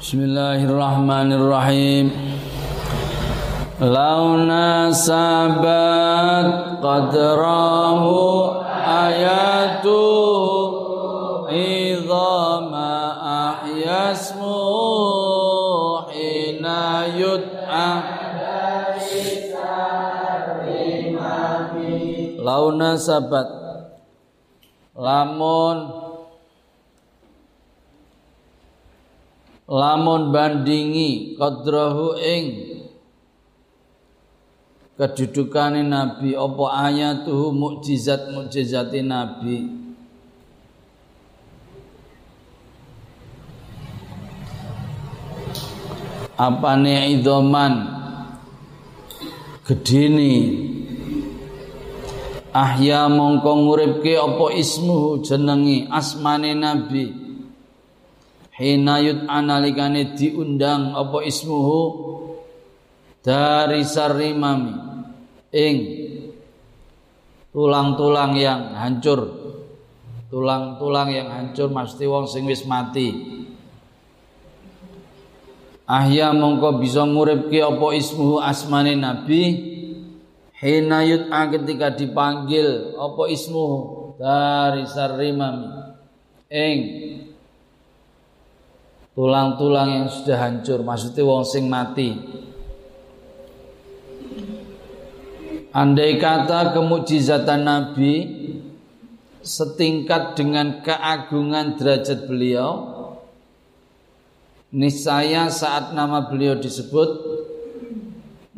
Bismillahirrahmanirrahim. Launa sabat qadrahu ayatu idhama ahyasmu hina yud'a. Launa sabat. Lamun lamun bandingi qadrahu ing kedudukane nabi apa ayatuhu mukjizat mukjizati nabi? Apane idoman? Gedini ahya mongko nguripke apa ismuhu jenengi asmane nabi hinayut analikane diundang apa ismuhu? Dari sarimami ing. Tulang-tulang yang hancur. Tulang-tulang yang hancur mesti wong sing wis mati. Ahya mongko bisa nguripke apa ismuhu asmane nabi? Hinayut ketika dipanggil apa ismuhu? Dari sarimami ing tulang-tulang yang sudah hancur maksudnya wong sing mati. Andai kata kemujizatan Nabi setingkat dengan keagungan derajat beliau niscaya saat nama beliau disebut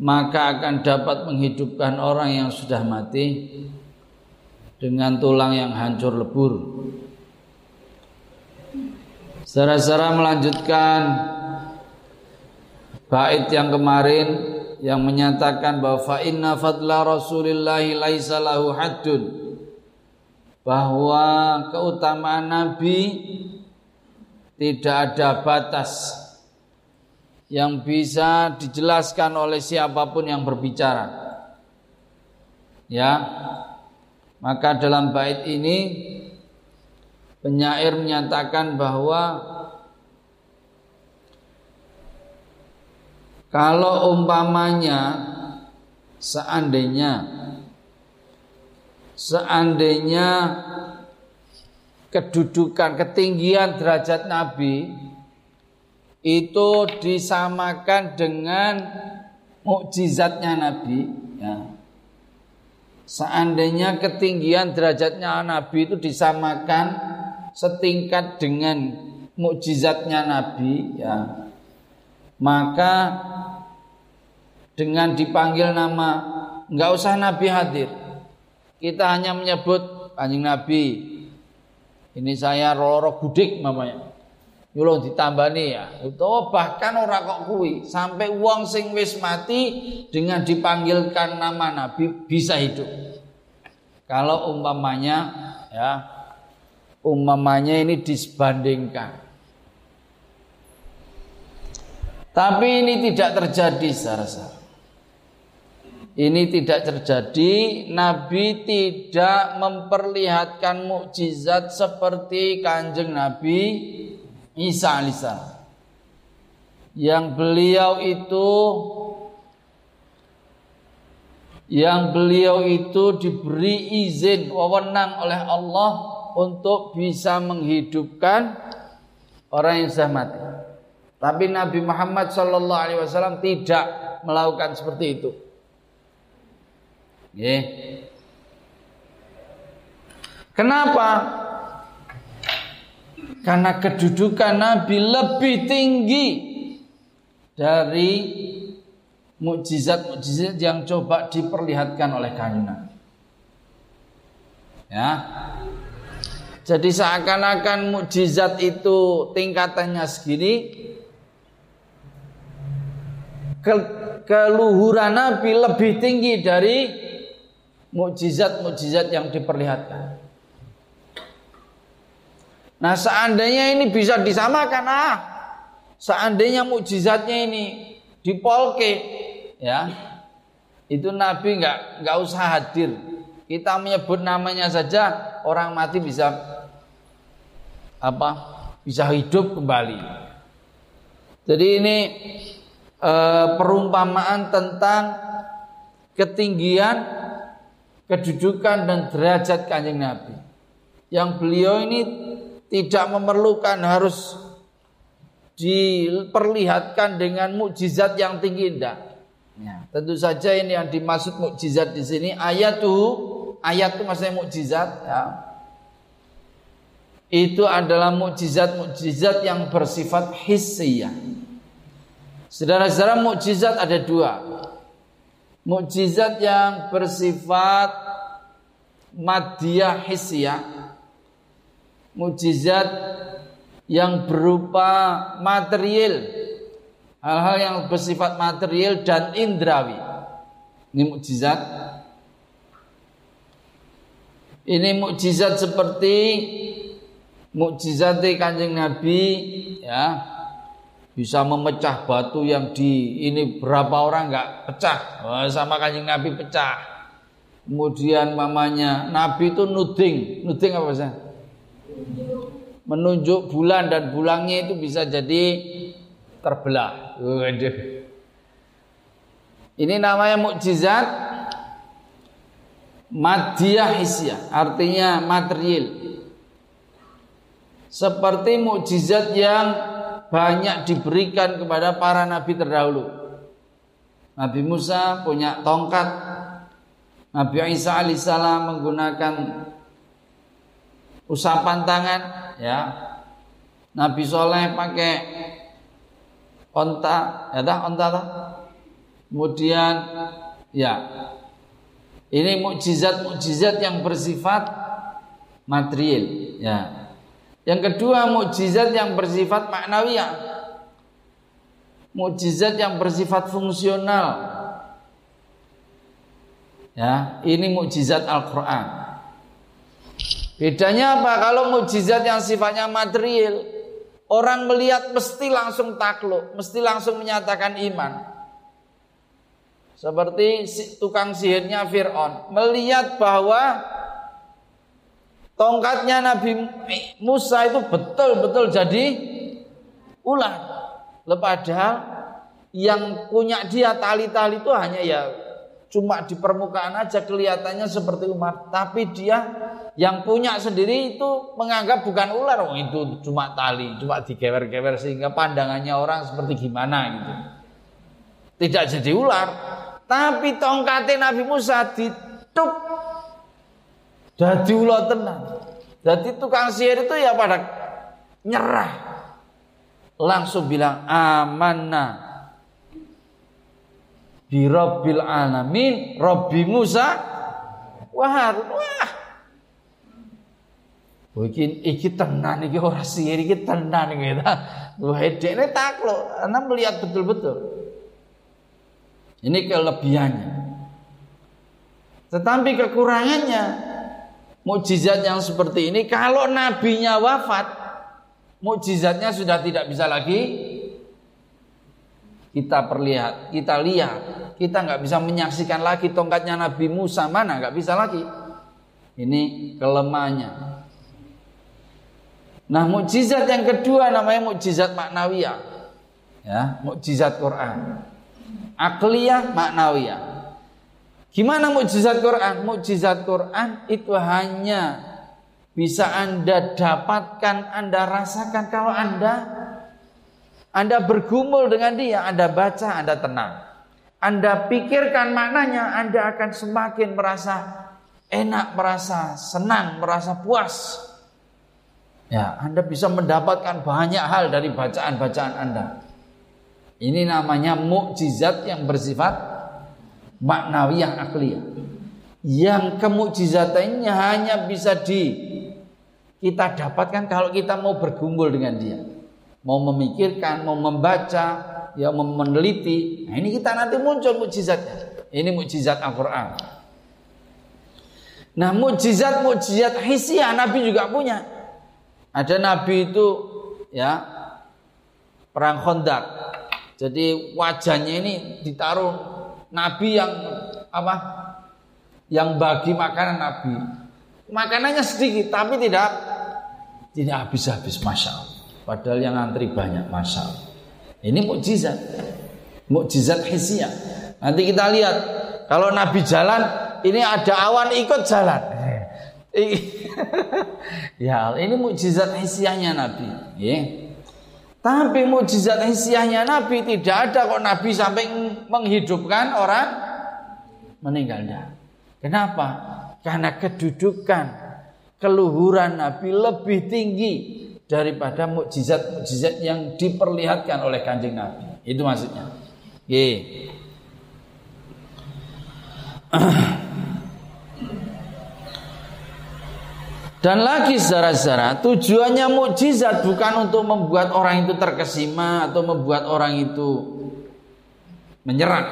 maka akan dapat menghidupkan orang yang sudah mati dengan tulang yang hancur lebur Saudara-saudara melanjutkan bait yang kemarin yang menyatakan bahwa fa inna fadla Rasulillahi laisa lahu haddun bahwa keutamaan Nabi tidak ada batas yang bisa dijelaskan oleh siapa pun yang berbicara. Ya. Maka dalam bait ini Penyair menyatakan bahwa kalau umpamanya seandainya seandainya kedudukan ketinggian derajat Nabi itu disamakan dengan mukjizatnya Nabi ya. Seandainya ketinggian derajatnya Nabi itu disamakan setingkat dengan mukjizatnya Nabi ya. Maka dengan dipanggil nama nggak usah Nabi hadir. Kita hanya menyebut anjing Nabi ini saya roro gudik namanya Yulung ditambani ya. Itu bahkan orang kok kui sampai uang sing wis mati dengan dipanggilkan nama Nabi bisa hidup. Kalau umpamanya ya umpamanya ini disbandingkan. Tapi ini tidak terjadi secara Ini tidak terjadi, Nabi tidak memperlihatkan mukjizat seperti kanjeng Nabi Isa alisa. Yang beliau itu yang beliau itu diberi izin wewenang oleh Allah untuk bisa menghidupkan orang yang sudah mati. Tapi Nabi Muhammad Shallallahu Alaihi Wasallam tidak melakukan seperti itu. Yeah. Kenapa? Karena kedudukan Nabi lebih tinggi dari mukjizat-mukjizat yang coba diperlihatkan oleh kanjeng Ya, jadi seakan-akan mukjizat itu tingkatannya segini ke, keluhuran Nabi lebih tinggi dari mukjizat-mukjizat yang diperlihatkan. Nah, seandainya ini bisa disamakan ah, seandainya mukjizatnya ini dipolke ya. Itu Nabi nggak nggak usah hadir. Kita menyebut namanya saja orang mati bisa apa bisa hidup kembali. Jadi ini uh, perumpamaan tentang ketinggian, kedudukan dan derajat kanjeng Nabi. Yang beliau ini tidak memerlukan harus diperlihatkan dengan mukjizat yang tinggi tidak. Ya, tentu saja ini yang dimaksud mukjizat di sini ayat tuh ayat itu maksudnya mukjizat ya. Itu adalah mukjizat-mukjizat yang bersifat hissiyah. Saudara-saudara mukjizat ada dua. Mukjizat yang bersifat madiyah hissiyah. Mukjizat yang berupa material hal-hal yang bersifat material dan indrawi ini mukjizat ini mukjizat seperti mukjizat kanjeng Nabi ya. Bisa memecah batu yang di ini berapa orang nggak pecah. Oh, sama kanjeng Nabi pecah. Kemudian mamanya Nabi itu nuding. Nuding apa sih menunjuk bulan dan bulangnya itu bisa jadi terbelah. Waduh. Ini namanya mukjizat madiyah hisyah, artinya material. Seperti mukjizat yang banyak diberikan kepada para nabi terdahulu. Nabi Musa punya tongkat, Nabi Isa alaihissalam menggunakan usapan tangan, ya. Nabi Soleh pakai onta, ya dah onta dah. Kemudian ya ini mukjizat-mukjizat yang bersifat material, ya. Yang kedua mukjizat yang bersifat maknawiyah. Mukjizat yang bersifat fungsional. Ya, ini mukjizat Al-Qur'an. Bedanya apa? Kalau mujizat yang sifatnya material, orang melihat mesti langsung takluk, mesti langsung menyatakan iman. Seperti tukang sihirnya Fir'aun melihat bahwa tongkatnya Nabi Musa itu betul-betul jadi ular. Padahal yang punya dia tali-tali itu hanya ya cuma di permukaan aja kelihatannya seperti umat, tapi dia yang punya sendiri itu menganggap bukan ular, oh itu cuma tali, cuma digewer-gewer sehingga pandangannya orang seperti gimana gitu. Tidak jadi ular, tapi tongkatnya Nabi Musa dituk jadi ular tenang. Jadi tukang sihir itu ya pada nyerah. Langsung bilang amanah bi rabbil alamin rabbi Musa wa Harun wah Oh, iki, tenan iki ora sihir iki tenan ta. Wah, dekne takluk karena melihat betul-betul. Ini kelebihannya. Tetapi kekurangannya mukjizat yang seperti ini kalau nabinya wafat, mukjizatnya sudah tidak bisa lagi kita perlihat, kita lihat, kita nggak bisa menyaksikan lagi tongkatnya Nabi Musa mana, nggak bisa lagi. Ini kelemahannya. Nah, mukjizat yang kedua namanya mukjizat maknawiyah. Ya, mukjizat Quran. Akliyah maknawiyah. Gimana mukjizat Quran? Mukjizat Quran itu hanya bisa Anda dapatkan, Anda rasakan kalau Anda anda bergumul dengan dia, Anda baca, Anda tenang. Anda pikirkan maknanya, Anda akan semakin merasa enak, merasa senang, merasa puas. Ya, Anda bisa mendapatkan banyak hal dari bacaan-bacaan Anda. Ini namanya mukjizat yang bersifat maknawiyah akliyah. Yang kemukjizatannya hanya bisa di kita dapatkan kalau kita mau bergumul dengan dia mau memikirkan, mau membaca, ya mau meneliti. Nah, ini kita nanti muncul mukjizatnya. Ini mukjizat Al-Qur'an. Nah, mukjizat-mukjizat hisiah Nabi juga punya. Ada nabi itu ya perang Khandaq. Jadi wajahnya ini ditaruh nabi yang apa? Yang bagi makanan nabi. Makanannya sedikit tapi tidak tidak habis-habis masya. Padahal yang antri banyak masal. Ini mukjizat. Mukjizat hisia. Nanti kita lihat kalau Nabi jalan, ini ada awan ikut jalan. ya, ini mukjizat hisiahnya Nabi. Ya. Tapi mukjizat hisiahnya Nabi tidak ada kok Nabi sampai menghidupkan orang meninggal. Kenapa? Karena kedudukan keluhuran Nabi lebih tinggi daripada mukjizat-mukjizat yang diperlihatkan oleh kanjeng Nabi. Itu maksudnya. Ye. Dan lagi saudara-saudara, tujuannya mukjizat bukan untuk membuat orang itu terkesima atau membuat orang itu menyerang.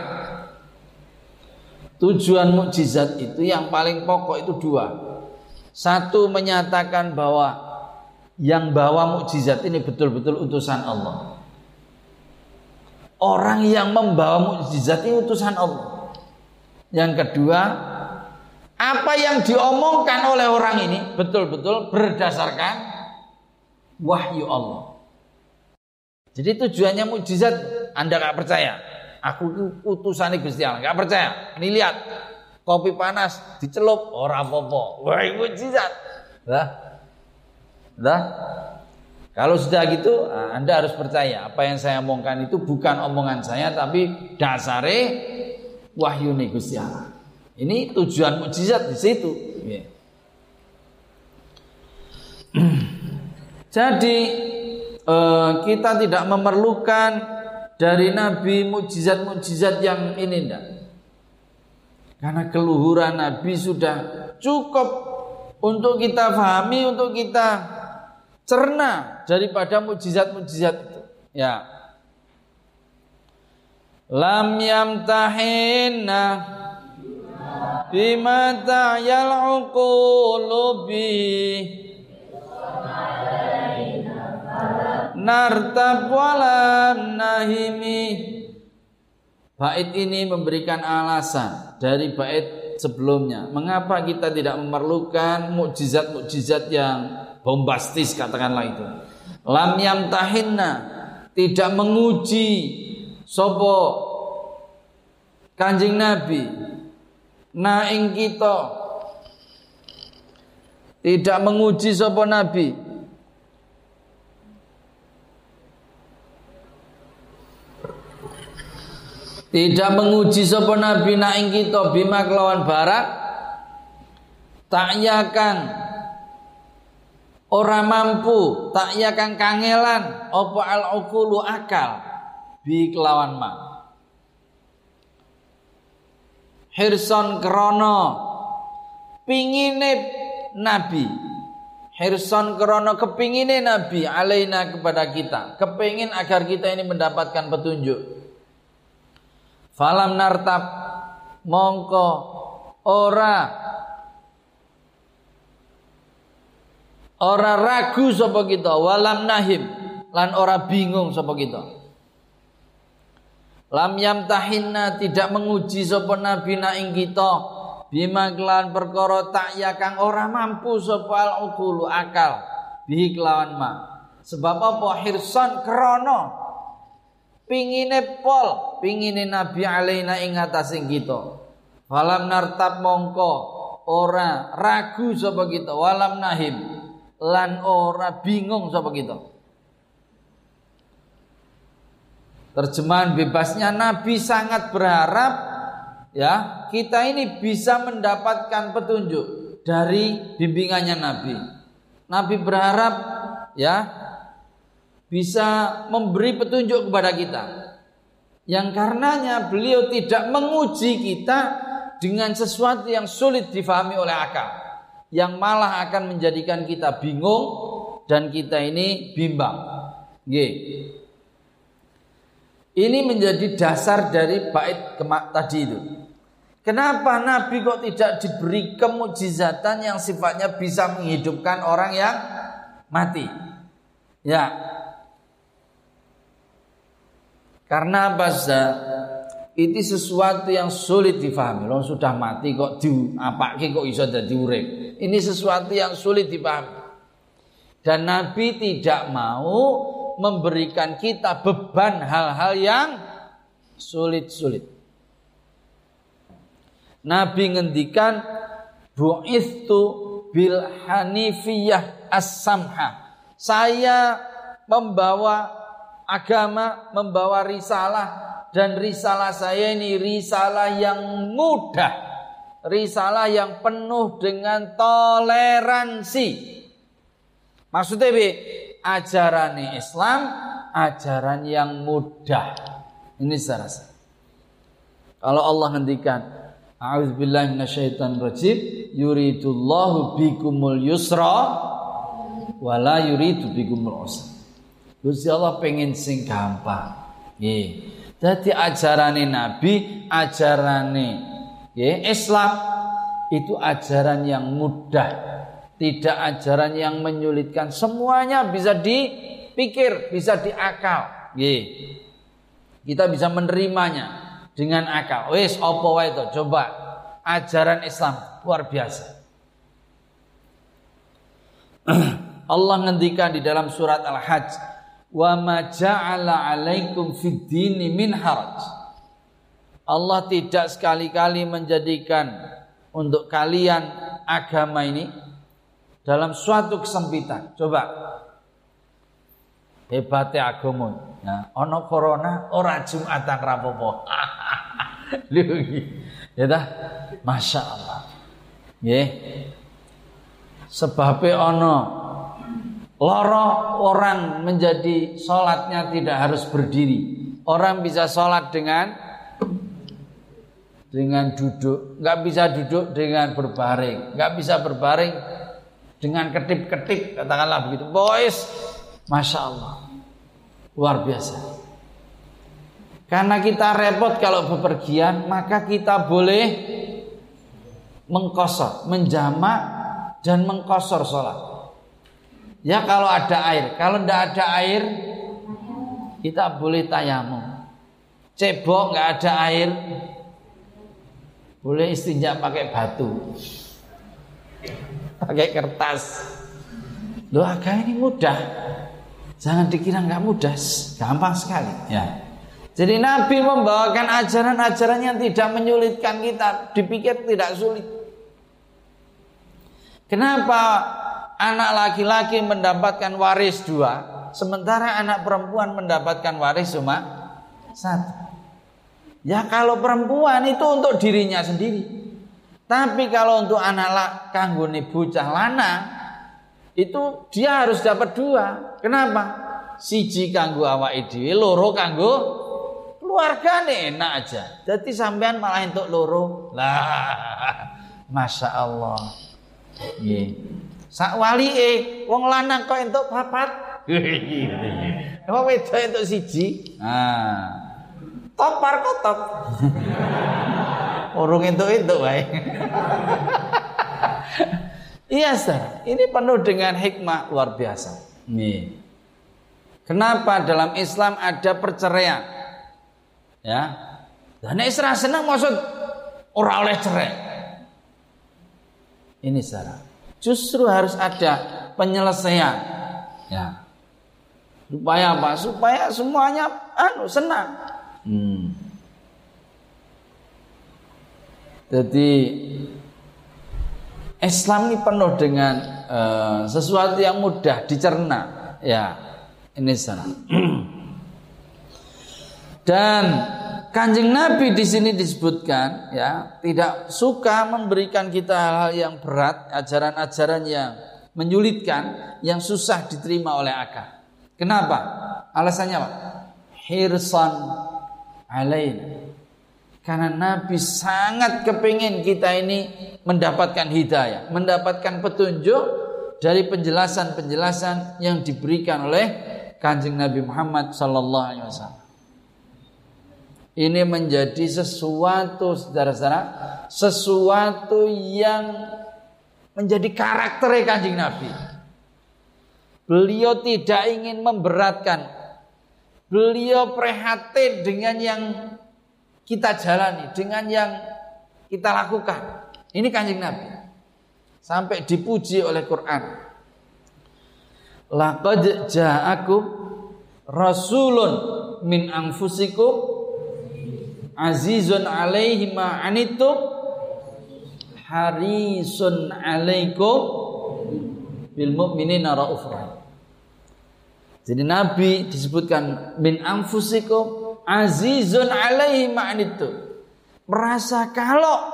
Tujuan mukjizat itu yang paling pokok itu dua. Satu menyatakan bahwa yang bawa mukjizat ini betul-betul utusan Allah. Orang yang membawa mukjizat ini utusan Allah. Yang kedua, apa yang diomongkan oleh orang ini betul-betul berdasarkan wahyu Allah. Jadi tujuannya mukjizat Anda nggak percaya. Aku utusan Gusti Allah, nggak percaya. Ini lihat, kopi panas dicelup orang popo. Wah, mukjizat. Lah. Lah. Kalau sudah gitu, Anda harus percaya apa yang saya omongkan itu bukan omongan saya tapi dasare wahyu Gusti Allah. Ini tujuan mukjizat di situ. Ya. Jadi eh, kita tidak memerlukan dari Nabi mukjizat-mukjizat yang ini enggak. Karena keluhuran Nabi sudah cukup untuk kita pahami, untuk kita cerna daripada mukjizat-mukjizat itu. Ya. Lam yamtahinna bima ta'yal uqulu bi nartab walam nahimi Bait ini memberikan alasan dari bait sebelumnya. Mengapa kita tidak memerlukan mukjizat-mukjizat yang bombastis katakanlah itu. Lam yamtahinna tidak menguji sopo kanjeng Nabi na ing kita tidak menguji sapa nabi. Tidak menguji sapa nabi na ing kita bima kelawan barak tak yakan ora mampu tak yakan kangelan apa al ukulu akal bi kelawan ma hirson krono. Pingine nabi. Hirson krono kepingine nabi alaina kepada kita. Kepingin agar kita ini mendapatkan petunjuk. Falam nartab mongko ora ora ragu sapa kita. Walam nahim lan ora bingung sapa kita Lam yamtahinna tidak menguji sapa nabi na ing kita bima kelan perkara tak ya kang ora mampu sapa al ukulu akal bihi kelawan ma. Sebab apa hirsan krana pingine pol pingine nabi alaina ing atasing kita. Falam nartab mongko ora ragu sapa kita walam nahim lan ora bingung sapa kita. Terjemahan bebasnya Nabi sangat berharap ya kita ini bisa mendapatkan petunjuk dari bimbingannya Nabi. Nabi berharap ya bisa memberi petunjuk kepada kita. Yang karenanya beliau tidak menguji kita dengan sesuatu yang sulit difahami oleh akal. Yang malah akan menjadikan kita bingung dan kita ini bimbang. Gitu. Ini menjadi dasar dari bait kemak tadi itu. Kenapa Nabi kok tidak diberi kemujizatan yang sifatnya bisa menghidupkan orang yang mati? Ya. Karena apa Itu sesuatu yang sulit difahami. Lo sudah mati kok di apa kok bisa jadi urip. Ini sesuatu yang sulit dipahami. Dan Nabi tidak mau memberikan kita beban hal-hal yang sulit-sulit. Nabi ngendikan bu'istu bil hanifiyah as-samha. Saya membawa agama, membawa risalah dan risalah saya ini risalah yang mudah, risalah yang penuh dengan toleransi. Maksudnya ajaran Islam, ajaran yang mudah. Ini saya rasa. Kalau Allah ngendikan, A'udzubillahi minasyaitonirrajim, yuridullahu bikumul yusra wala yuridu bikumul usra. Gusti Allah pengen sing gampang. Nggih. Jadi ajarane Nabi, ajarane ya, Islam itu ajaran yang mudah, tidak ajaran yang menyulitkan. Semuanya bisa dipikir, bisa diakal. Ya. Kita bisa menerimanya dengan akal. Wes opo wae itu? Coba ajaran Islam luar biasa. Allah ngendikan di dalam surat Al-Hajj wa ma ja'ala 'alaikum fid min haraj. Allah tidak sekali-kali menjadikan untuk kalian agama ini dalam suatu kesempitan. Coba hebatnya agama. Ya, ono corona ora Jumatan rapopo. ya dah, masya Allah. Ya, sebabnya ono Loro orang menjadi sholatnya tidak harus berdiri. Orang bisa sholat dengan dengan duduk, nggak bisa duduk dengan berbaring, nggak bisa berbaring dengan ketip-ketip, katakanlah begitu. Boys, masya Allah, luar biasa. Karena kita repot kalau bepergian, maka kita boleh mengkosor, menjamak dan mengkosor sholat. Ya kalau ada air, kalau tidak ada air kita boleh tayamum. Cebok nggak ada air, boleh istinja pakai batu, pakai kertas. Agama ini mudah, jangan dikira nggak mudah, gampang sekali. Ya. Jadi Nabi membawakan ajaran-ajaran yang tidak menyulitkan kita, dipikir tidak sulit. Kenapa anak laki-laki mendapatkan waris dua, sementara anak perempuan mendapatkan waris cuma satu. Ya kalau perempuan itu untuk dirinya sendiri. Tapi kalau untuk anak lak kanggone bocah lana itu dia harus dapat dua. Kenapa? Siji kanggo awake dhewe, loro kanggo keluargane enak aja. Jadi sampean malah untuk loro. Lah, Masya Allah. Yeah. Sak e wong lanang kok entuk papat. Wong wedok entuk siji. Nah. Topar kok top. Urung entuk-entuk wae. iya, Sir. Ini penuh dengan hikmah luar biasa. Nih. Kenapa dalam Islam ada perceraian? Ya. Dan Isra senang maksud orang oleh cerai. Ini salah. Justru harus ada penyelesaian. Ya. Supaya apa? Supaya semuanya anu senang. Hmm. Jadi Islam ini penuh dengan uh, sesuatu yang mudah dicerna. Ya, ini sana. Dan Kanjeng Nabi di sini disebutkan ya, tidak suka memberikan kita hal-hal yang berat, ajaran-ajaran yang menyulitkan, yang susah diterima oleh akal. Kenapa? Alasannya apa? Hirsan alain. Karena Nabi sangat kepingin kita ini mendapatkan hidayah, mendapatkan petunjuk dari penjelasan-penjelasan yang diberikan oleh Kanjeng Nabi Muhammad sallallahu alaihi wasallam. Ini menjadi sesuatu saudara-saudara, sesuatu yang menjadi karakter kanjeng Nabi. Beliau tidak ingin memberatkan. Beliau prihatin dengan yang kita jalani, dengan yang kita lakukan. Ini kanjeng Nabi. Sampai dipuji oleh Quran. Laqad ja'akum rasulun min anfusikum azizun alaihi ma anitum harisun alaikum bil mu'minina raufur Jadi Nabi disebutkan min anfusikum azizun alaihi anitum. Merasa kalau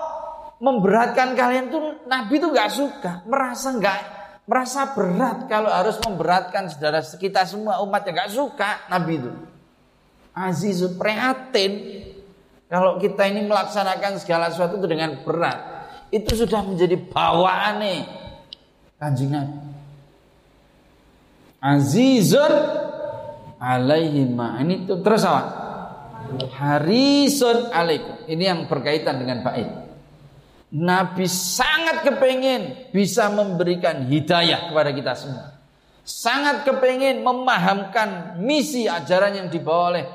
memberatkan kalian tuh Nabi tuh nggak suka, merasa nggak merasa berat kalau harus memberatkan saudara kita semua umat yang nggak suka Nabi itu. Azizun prihatin kalau kita ini melaksanakan segala sesuatu itu dengan berat, itu sudah menjadi bawaan nih kanjeng. Azizun alaihi ini itu terus apa? Harisun alaikum. Ini yang berkaitan dengan bait. Nabi sangat kepengen bisa memberikan hidayah kepada kita semua. Sangat kepengen memahamkan misi ajaran yang dibawa oleh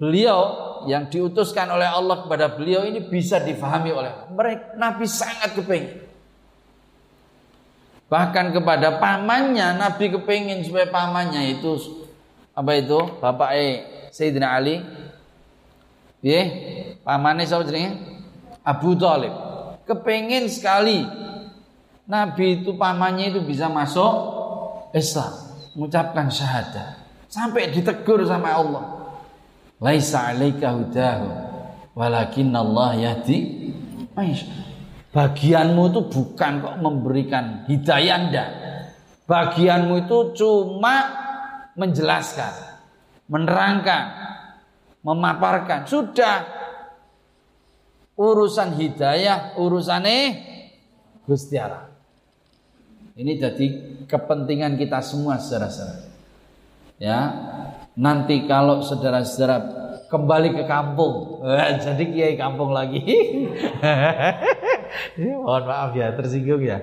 beliau yang diutuskan oleh Allah kepada beliau ini bisa difahami oleh mereka. Nabi sangat kepingin. Bahkan kepada pamannya Nabi kepingin supaya pamannya itu apa itu bapak eh Sayyidina Ali ya pamannya siapa jenenge? Abu Talib. Kepingin sekali Nabi itu pamannya itu bisa masuk Islam mengucapkan syahadat sampai ditegur sama Allah. Laisa 'alaika hudahu walakin Allah yahdi Bagianmu itu bukan kok memberikan hidayah Anda. Bagianmu itu cuma menjelaskan, menerangkan, memaparkan. Sudah urusan hidayah, urusannya Gusti Allah. Ini jadi kepentingan kita semua saudara-saudara. Ya, Nanti kalau saudara-saudara kembali ke kampung, eh, jadi kiai kampung lagi. Mohon maaf ya, tersinggung ya.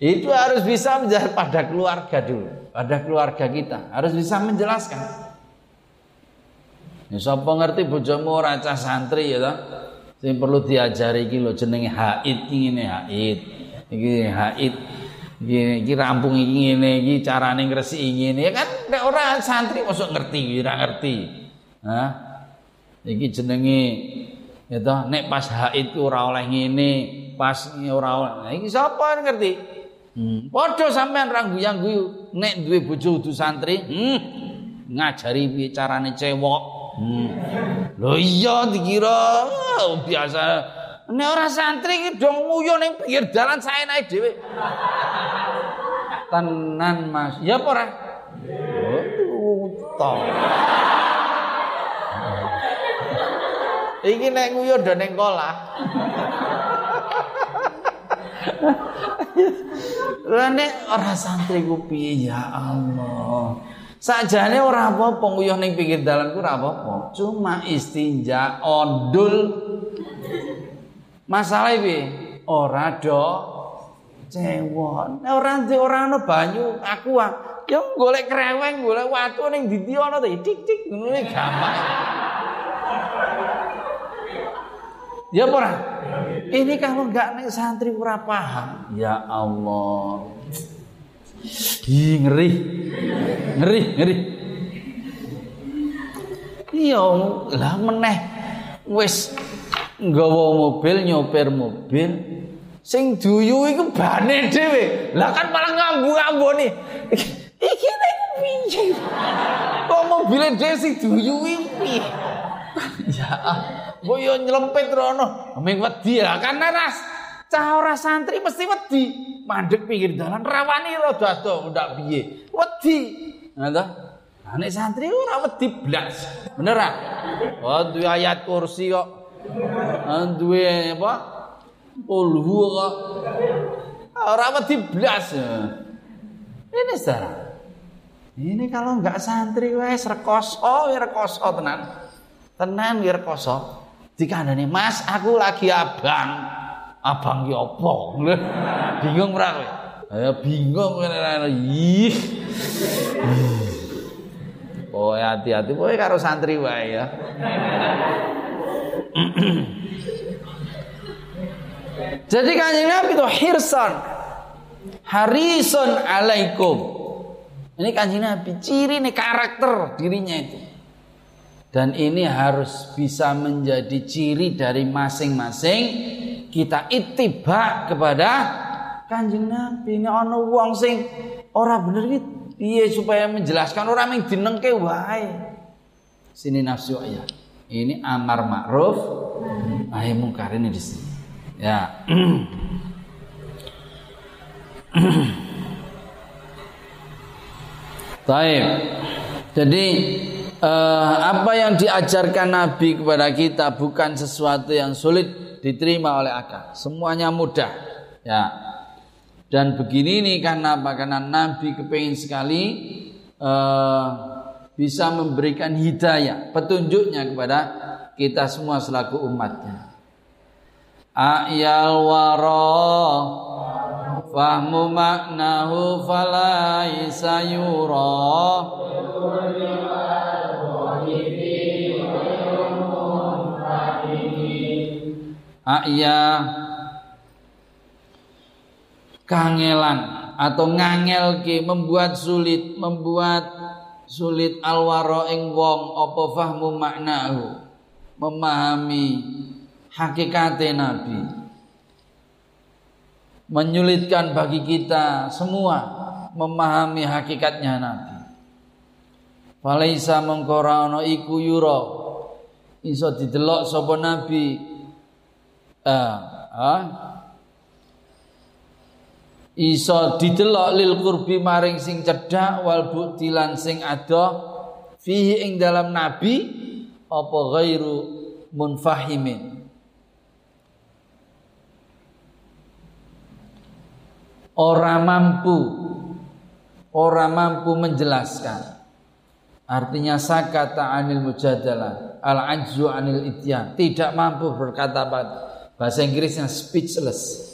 Itu harus bisa menjadi pada keluarga dulu, pada keluarga kita harus bisa menjelaskan. Ya sapa ngerti bojomu ora cah santri ya toh. Sing perlu diajari iki lho jenenge haid iki ngene haid. Iki haid iki rampung iki ngene iki carane ngresiki ngene ya kan nek ora santri mosok ngerti ora ngerti Hah iki jenenge ya toh nek pas haid ora oleh ngene pas ora oleh nah, iki sapa ngerti hmm. padha sampean ra guyang-guyu nek duwe bojo udu santri hmm. ngajari piye carane cewek hmm. lho iya dikira oh, biasa Nek ora santri iki dong nguyu ning pinggir dalan saenake dhewe. Tenan Mas. Ya apa ora? Iki nek nguyu do ning kolah. Lah nek ora santri ku piye ya Allah. Sajane ora apa-apa nguyuh ning pinggir dalan ku ora apa-apa. Cuma istinja ondul Masalah iki ora do cewon. Ora ndek ora ana banyu aku ah ya golek kreweng, golek watu ning ndi ana to dik dik ngono gampang. Ya ora? Ini kalau enggak nek santri ora paham. Ya Allah. Ih, ngeri. Ngeri, ngeri. Iya, lah meneh. Wis nggawa mobil nyopir mobil. Sing duyu iku bane dhewe. Lah kan malah ngambu-amboni iki nek piye kok mobil dhewe sing duyu iki? Ya kok yo nyelempet rono. Ming wedi lah kan ras cah ora santri mesti wedi mandek pinggir dalan rawani rada ado ndak piye wedi ngono Nek santri ora wedi blas. Bener ah? Oh, duwe ayat kursi kok duwe apa? Ulhu kok. Ora wedi blas. Ini saudara. Ini kalau enggak santri wes rekoso, rekoso tenan. Tenan rekoso. Dikandani, "Mas, aku lagi abang." Abang ki apa? Bingung ora kowe? Ya bingung ngene Ih. Oh, hati-hati kowe karo santri wae ya. Jadi kanjeng Nabi itu hirsan. Harison alaikum. Ini kanjeng Nabi, ciri nih karakter dirinya itu. Dan ini harus bisa menjadi ciri dari masing-masing kita itibak kepada kanjeng Nabi. Ini ono wong sing ora bener iki piye supaya menjelaskan orang yang dinengke wae. Sini nafsu ya. Ini amar ma'ruf nahi mungkar ini di sini. Ya. Taib. Jadi eh, apa yang diajarkan Nabi kepada kita bukan sesuatu yang sulit diterima oleh akal. Semuanya mudah. Ya. Dan begini nih karena apa? Nabi kepingin sekali eh, bisa memberikan hidayah, petunjuknya kepada kita semua selaku umatnya. Ayal wara fahmu maknahu falaisa Aya kangelan atau ngangelke membuat sulit membuat sulit alwaro ing wong apa fahmu maknahu? Memahami hakikate nabi. Menyulitkan bagi kita semua memahami hakikatnya Nabi. Falaisa mengkora iku yura. Iso didelok sapa Nabi ah, iso didelok lil kurbi maring sing cedhak wal buktilan sing ada fihi ing dalam Nabi apa ghairu munfahimin. Orang mampu orang mampu menjelaskan. Artinya sakata anil mujadalah al ajzu anil ityan. Tidak mampu berkata bahasa Inggrisnya speechless.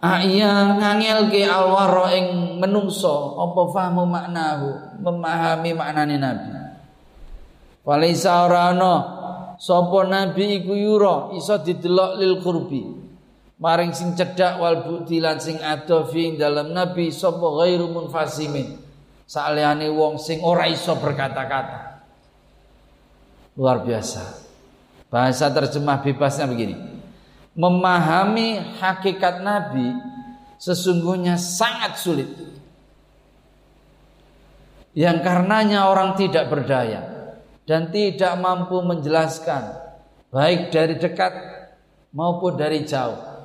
Ah iya ngangel ke alwaro ing menungso. Apa fahmu maknahu? Memahami maknane nabi. Walaisa ora ana sapa nabi iku yura iso didelok lil qurbi. Maring sing cedhak wal bukti sing ada dalam nabi sapa ghairu munfasimin salehane wong sing ora iso berkata-kata. Luar biasa bahasa terjemah bebasnya begini. Memahami hakikat nabi sesungguhnya sangat sulit. Yang karenanya orang tidak berdaya dan tidak mampu menjelaskan baik dari dekat maupun dari jauh.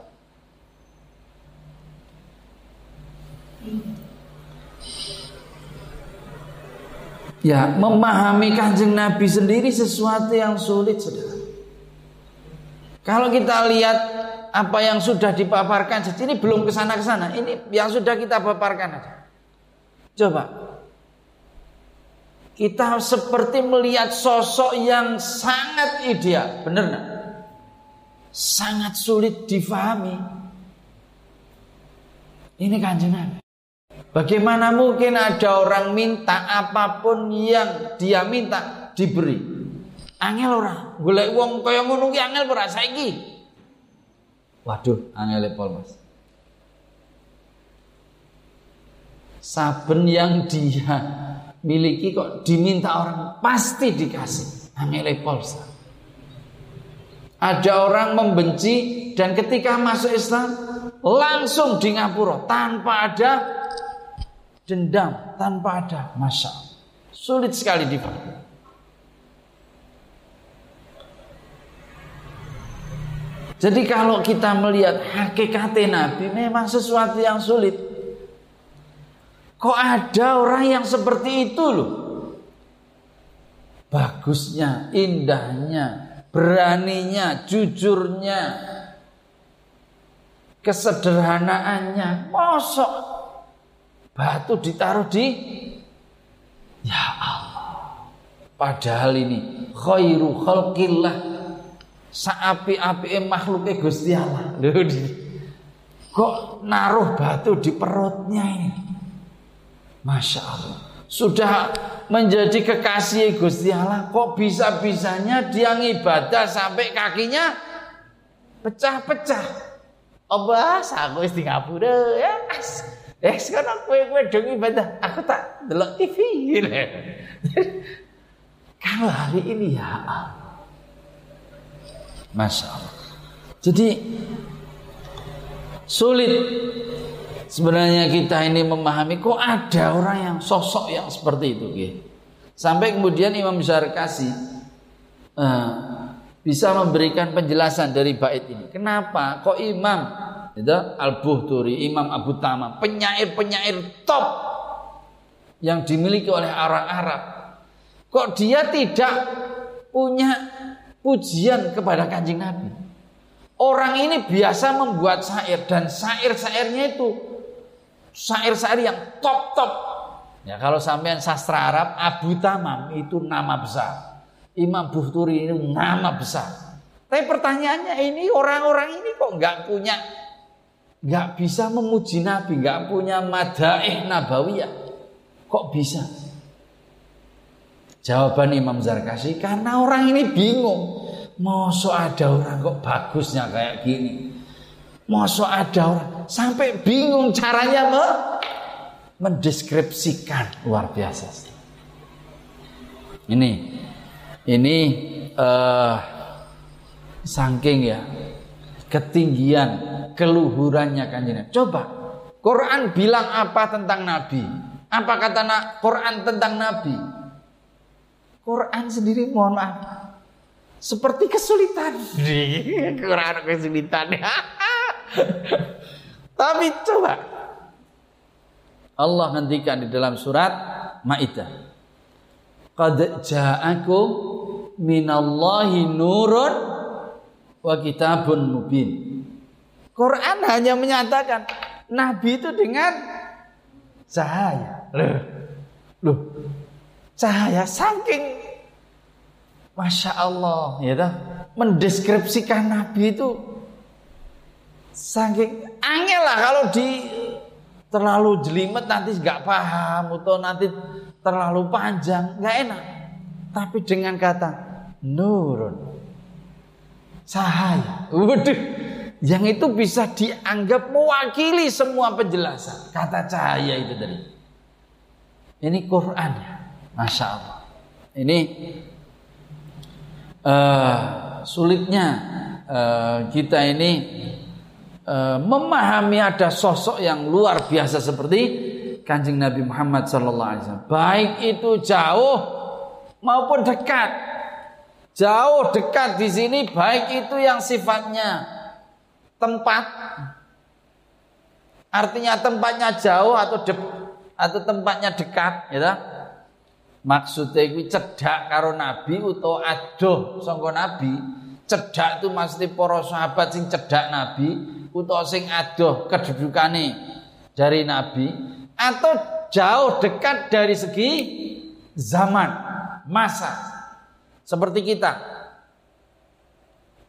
Ya, memahami kanjeng Nabi sendiri sesuatu yang sulit, saudara. Kalau kita lihat apa yang sudah dipaparkan, jadi ini belum ke sana ke sana. Ini yang sudah kita paparkan aja. Coba. Kita seperti melihat sosok yang sangat ideal, benar nggak? Sangat sulit difahami. Ini kanjeng Nabi. Bagaimana mungkin ada orang minta apa pun yang dia minta diberi? Angel ora. Golek wong kaya ngono ki angel ora saiki. Waduh, angel pol Mas. Saben yang dia miliki kok diminta orang pasti dikasih. Angel pol Ada orang membenci dan ketika masuk Islam langsung di ngapura tanpa ada dendam tanpa ada masa sulit sekali dipahami Jadi kalau kita melihat hakikat Nabi memang sesuatu yang sulit. Kok ada orang yang seperti itu loh? Bagusnya, indahnya, beraninya, jujurnya, kesederhanaannya. Mosok batu ditaruh di ya Allah. Padahal ini khairu khalqillah saapi-api makhluk Gusti Allah. Kok naruh batu di perutnya ini? Masya Allah. Sudah menjadi kekasih Gusti Allah, kok bisa-bisanya dia ngibadah sampai kakinya pecah-pecah. Bahasa aku di Singapura ya. Eh sekarang kue kue dong ibadah, aku tak delok TV. Kalau hari ini ya Masya Allah. Jadi sulit sebenarnya kita ini memahami kok ada orang yang sosok yang seperti itu. Gitu. Sampai kemudian Imam Zarkasi uh, bisa memberikan penjelasan dari bait ini. Kenapa kok Imam itu Al-Buhturi, Imam Abu Tamam, penyair-penyair top yang dimiliki oleh orang Arab. Kok dia tidak punya pujian kepada kanjeng Nabi? Orang ini biasa membuat syair dan syair-syairnya itu syair-syair yang top-top. Ya kalau sampean sastra Arab Abu Tamam itu nama besar. Imam Buhturi ini nama besar. Tapi pertanyaannya ini orang-orang ini kok nggak punya nggak bisa memuji Nabi, nggak punya madaih nabawiyah. Kok bisa? Jawaban Imam Zarkasi karena orang ini bingung. Masa ada orang kok bagusnya kayak gini. Masa ada orang sampai bingung caranya me mendeskripsikan luar biasa. Ini ini uh, saking ya ketinggian keluhurannya kanjeng Nabi. Coba Quran bilang apa tentang Nabi? Apa kata Quran tentang Nabi? Quran sendiri mohon maaf seperti kesulitan. Quran kesulitan. Tapi coba Allah nantikan di dalam surat Maidah. Qad ja'akum minallahi nurun wa kitabun mubin. Quran hanya menyatakan nabi itu dengan cahaya. Loh. Loh. Cahaya saking Masya Allah ya toh, mendeskripsikan nabi itu saking angel lah kalau di terlalu jelimet nanti nggak paham atau nanti terlalu panjang nggak enak tapi dengan kata nurun cahaya. Waduh, yang itu bisa dianggap mewakili semua penjelasan. Kata cahaya itu tadi. Ini Quran ya. Masya Allah. Ini uh, sulitnya uh, kita ini uh, memahami ada sosok yang luar biasa seperti kanjeng Nabi Muhammad SAW. Baik itu jauh maupun dekat. Jauh dekat di sini baik itu yang sifatnya tempat artinya tempatnya jauh atau de, atau tempatnya dekat ya maksudnya itu cedak karo nabi atau adoh sangka nabi cedak itu maksudnya para sahabat sing cedak nabi atau sing adoh kedudukane dari nabi atau jauh dekat dari segi zaman masa seperti kita.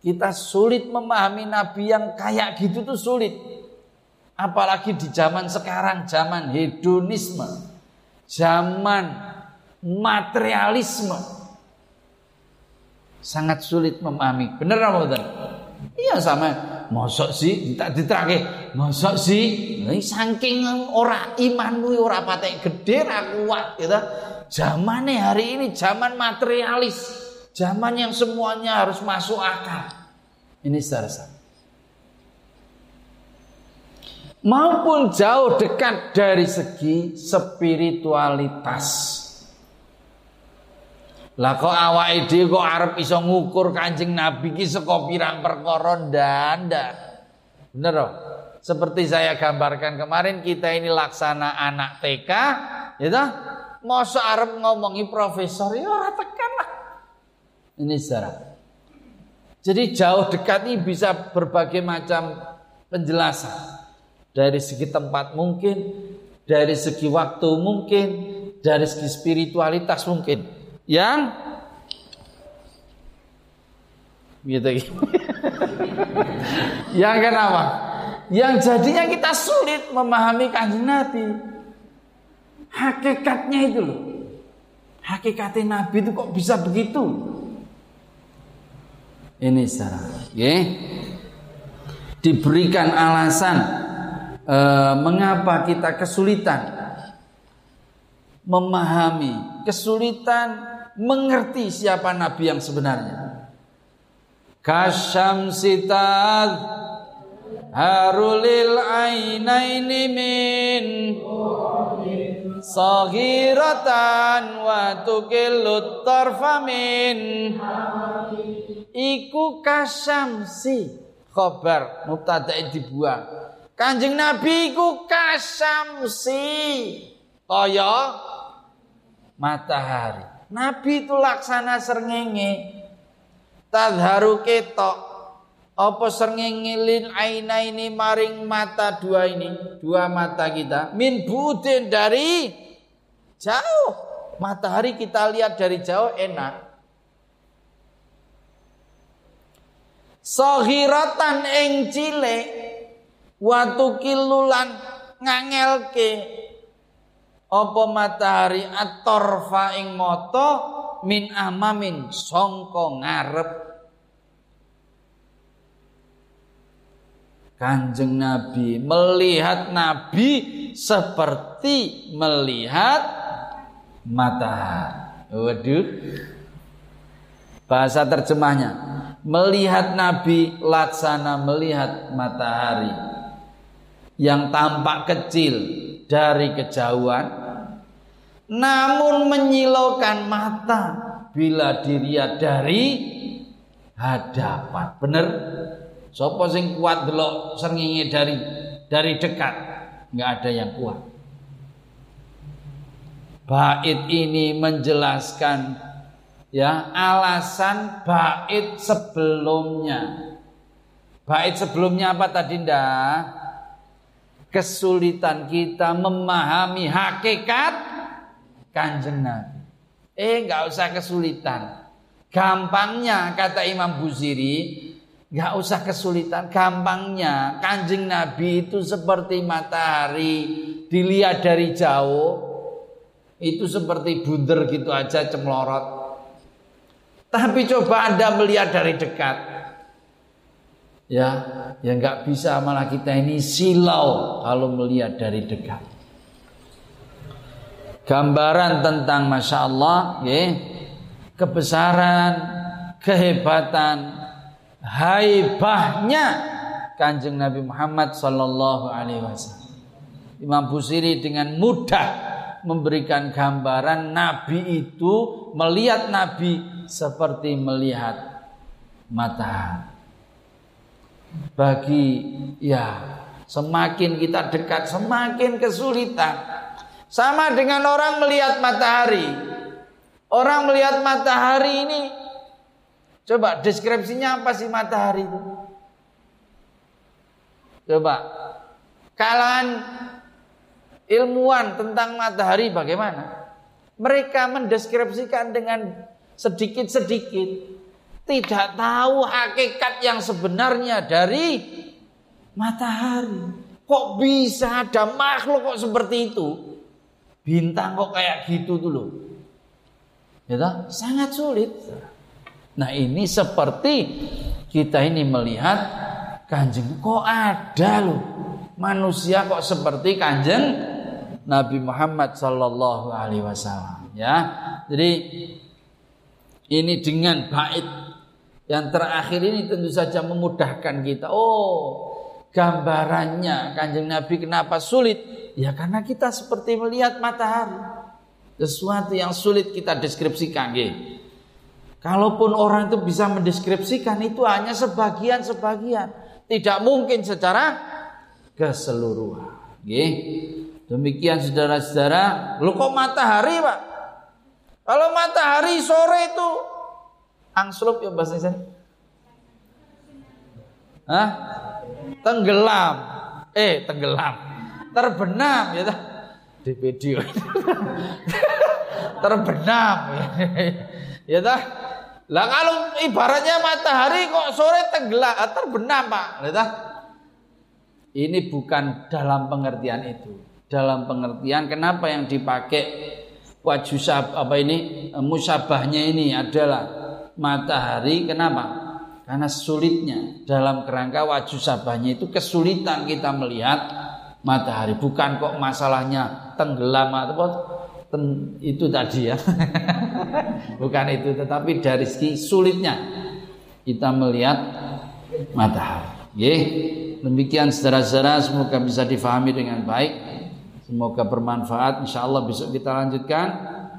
Kita sulit memahami Nabi yang kayak gitu tuh sulit. Apalagi di zaman sekarang, zaman hedonisme, zaman materialisme. Sangat sulit memahami. Bener apa betul? Iya sama. Mosok sih tak diterake. Mosok sih saking ora imanmu ora patek gede ra kuat gitu. Zamannya hari ini zaman materialis. Zaman yang semuanya harus masuk akal. Ini secara Maupun jauh dekat dari segi spiritualitas. Lah kok awak ide kok arep iso ngukur Kanjeng Nabi ki saka pirang perkara ndanda. Bener loh. Seperti saya gambarkan kemarin kita ini laksana anak TK, ya toh? Masa arep ngomongi profesor ya ora tekan lah. Ini sejarah. Jadi jauh dekat ini bisa berbagai macam penjelasan. Dari segi tempat mungkin, dari segi waktu mungkin, dari segi spiritualitas mungkin. Yang gitu. yang kenapa? Yang jadinya kita sulit memahami kanjeng Nabi. Hakikatnya itu loh. Hakikatnya Nabi itu kok bisa begitu? Ini secara okay. diberikan alasan e, mengapa kita kesulitan memahami, kesulitan mengerti siapa nabi yang sebenarnya. Kasyam sitad harulil ainaini min Sahiratan wa tukillut tarfamin Iku kasamsi Khobar mubtada dibuang. Kanjeng Nabi iku kasamsi Kaya matahari Nabi itu laksana serngenge Tadharu ketok. Apa srengenge? Lin aina ini maring mata dua ini. Dua mata kita. Min budin dari jauh. Matahari kita lihat dari jauh enak. Sohiratan ing cilik. Watu kilulan ngangelke apa matahari atorfa ing moto min amamin songko ngarep Kanjeng Nabi melihat Nabi seperti melihat matahari. Waduh. Bahasa terjemahnya, melihat Nabi laksana melihat matahari yang tampak kecil dari kejauhan namun menyilaukan mata bila dilihat dari hadapan. Benar? Sopo sing kuat delok srengenge dari dari dekat? Enggak ada yang kuat. Bait ini menjelaskan ya alasan bait sebelumnya. Bait sebelumnya apa tadi ndak? Kesulitan kita memahami hakikat kanjeng Nabi. Eh nggak usah kesulitan. Gampangnya kata Imam Buziri, Gak usah kesulitan, gampangnya kanjeng Nabi itu seperti matahari dilihat dari jauh itu seperti bunder gitu aja cemlorot. Tapi coba anda melihat dari dekat, ya, ya nggak bisa malah kita ini silau kalau melihat dari dekat. Gambaran tentang masya Allah, ya, kebesaran, kehebatan, haibahnya Kanjeng Nabi Muhammad sallallahu alaihi wasallam. Imam Busiri dengan mudah memberikan gambaran Nabi itu melihat Nabi seperti melihat matahari. Bagi ya semakin kita dekat semakin kesulitan. Sama dengan orang melihat matahari. Orang melihat matahari ini Coba deskripsinya apa sih matahari itu? Coba kalangan ilmuwan tentang matahari bagaimana? Mereka mendeskripsikan dengan sedikit-sedikit tidak tahu hakikat yang sebenarnya dari matahari. Kok bisa ada makhluk kok seperti itu? Bintang kok kayak gitu tuh loh. Ya sangat sulit. Nah ini seperti kita ini melihat kanjeng kok ada loh manusia kok seperti kanjeng Nabi Muhammad Sallallahu Alaihi Wasallam ya jadi ini dengan bait yang terakhir ini tentu saja memudahkan kita oh gambarannya kanjeng Nabi kenapa sulit ya karena kita seperti melihat matahari sesuatu yang sulit kita deskripsikan gitu Kalaupun orang itu bisa mendeskripsikan itu hanya sebagian-sebagian, tidak mungkin secara keseluruhan. Oke. Demikian saudara-saudara, lu kok matahari, Pak? Kalau matahari sore itu angslup ya bahasa Indonesia. Hah? Tenggelam. Eh, tenggelam. Terbenam ya Di video. Terbenam. ya dah lah kalau ibaratnya matahari kok sore tenggelam, ah, terbenam Pak. Lihat Ini bukan dalam pengertian itu. Dalam pengertian kenapa yang dipakai wajusab apa ini musabahnya ini adalah matahari kenapa? Karena sulitnya dalam kerangka wajusabahnya itu kesulitan kita melihat matahari. Bukan kok masalahnya tenggelam atau ten, itu tadi ya. Bukan itu, tetapi dari segi sulitnya kita melihat matahari. Ye, demikian saudara-saudara semoga bisa difahami dengan baik. Semoga bermanfaat. Insya Allah besok kita lanjutkan.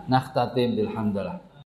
Nakhtatim bilhamdulillah.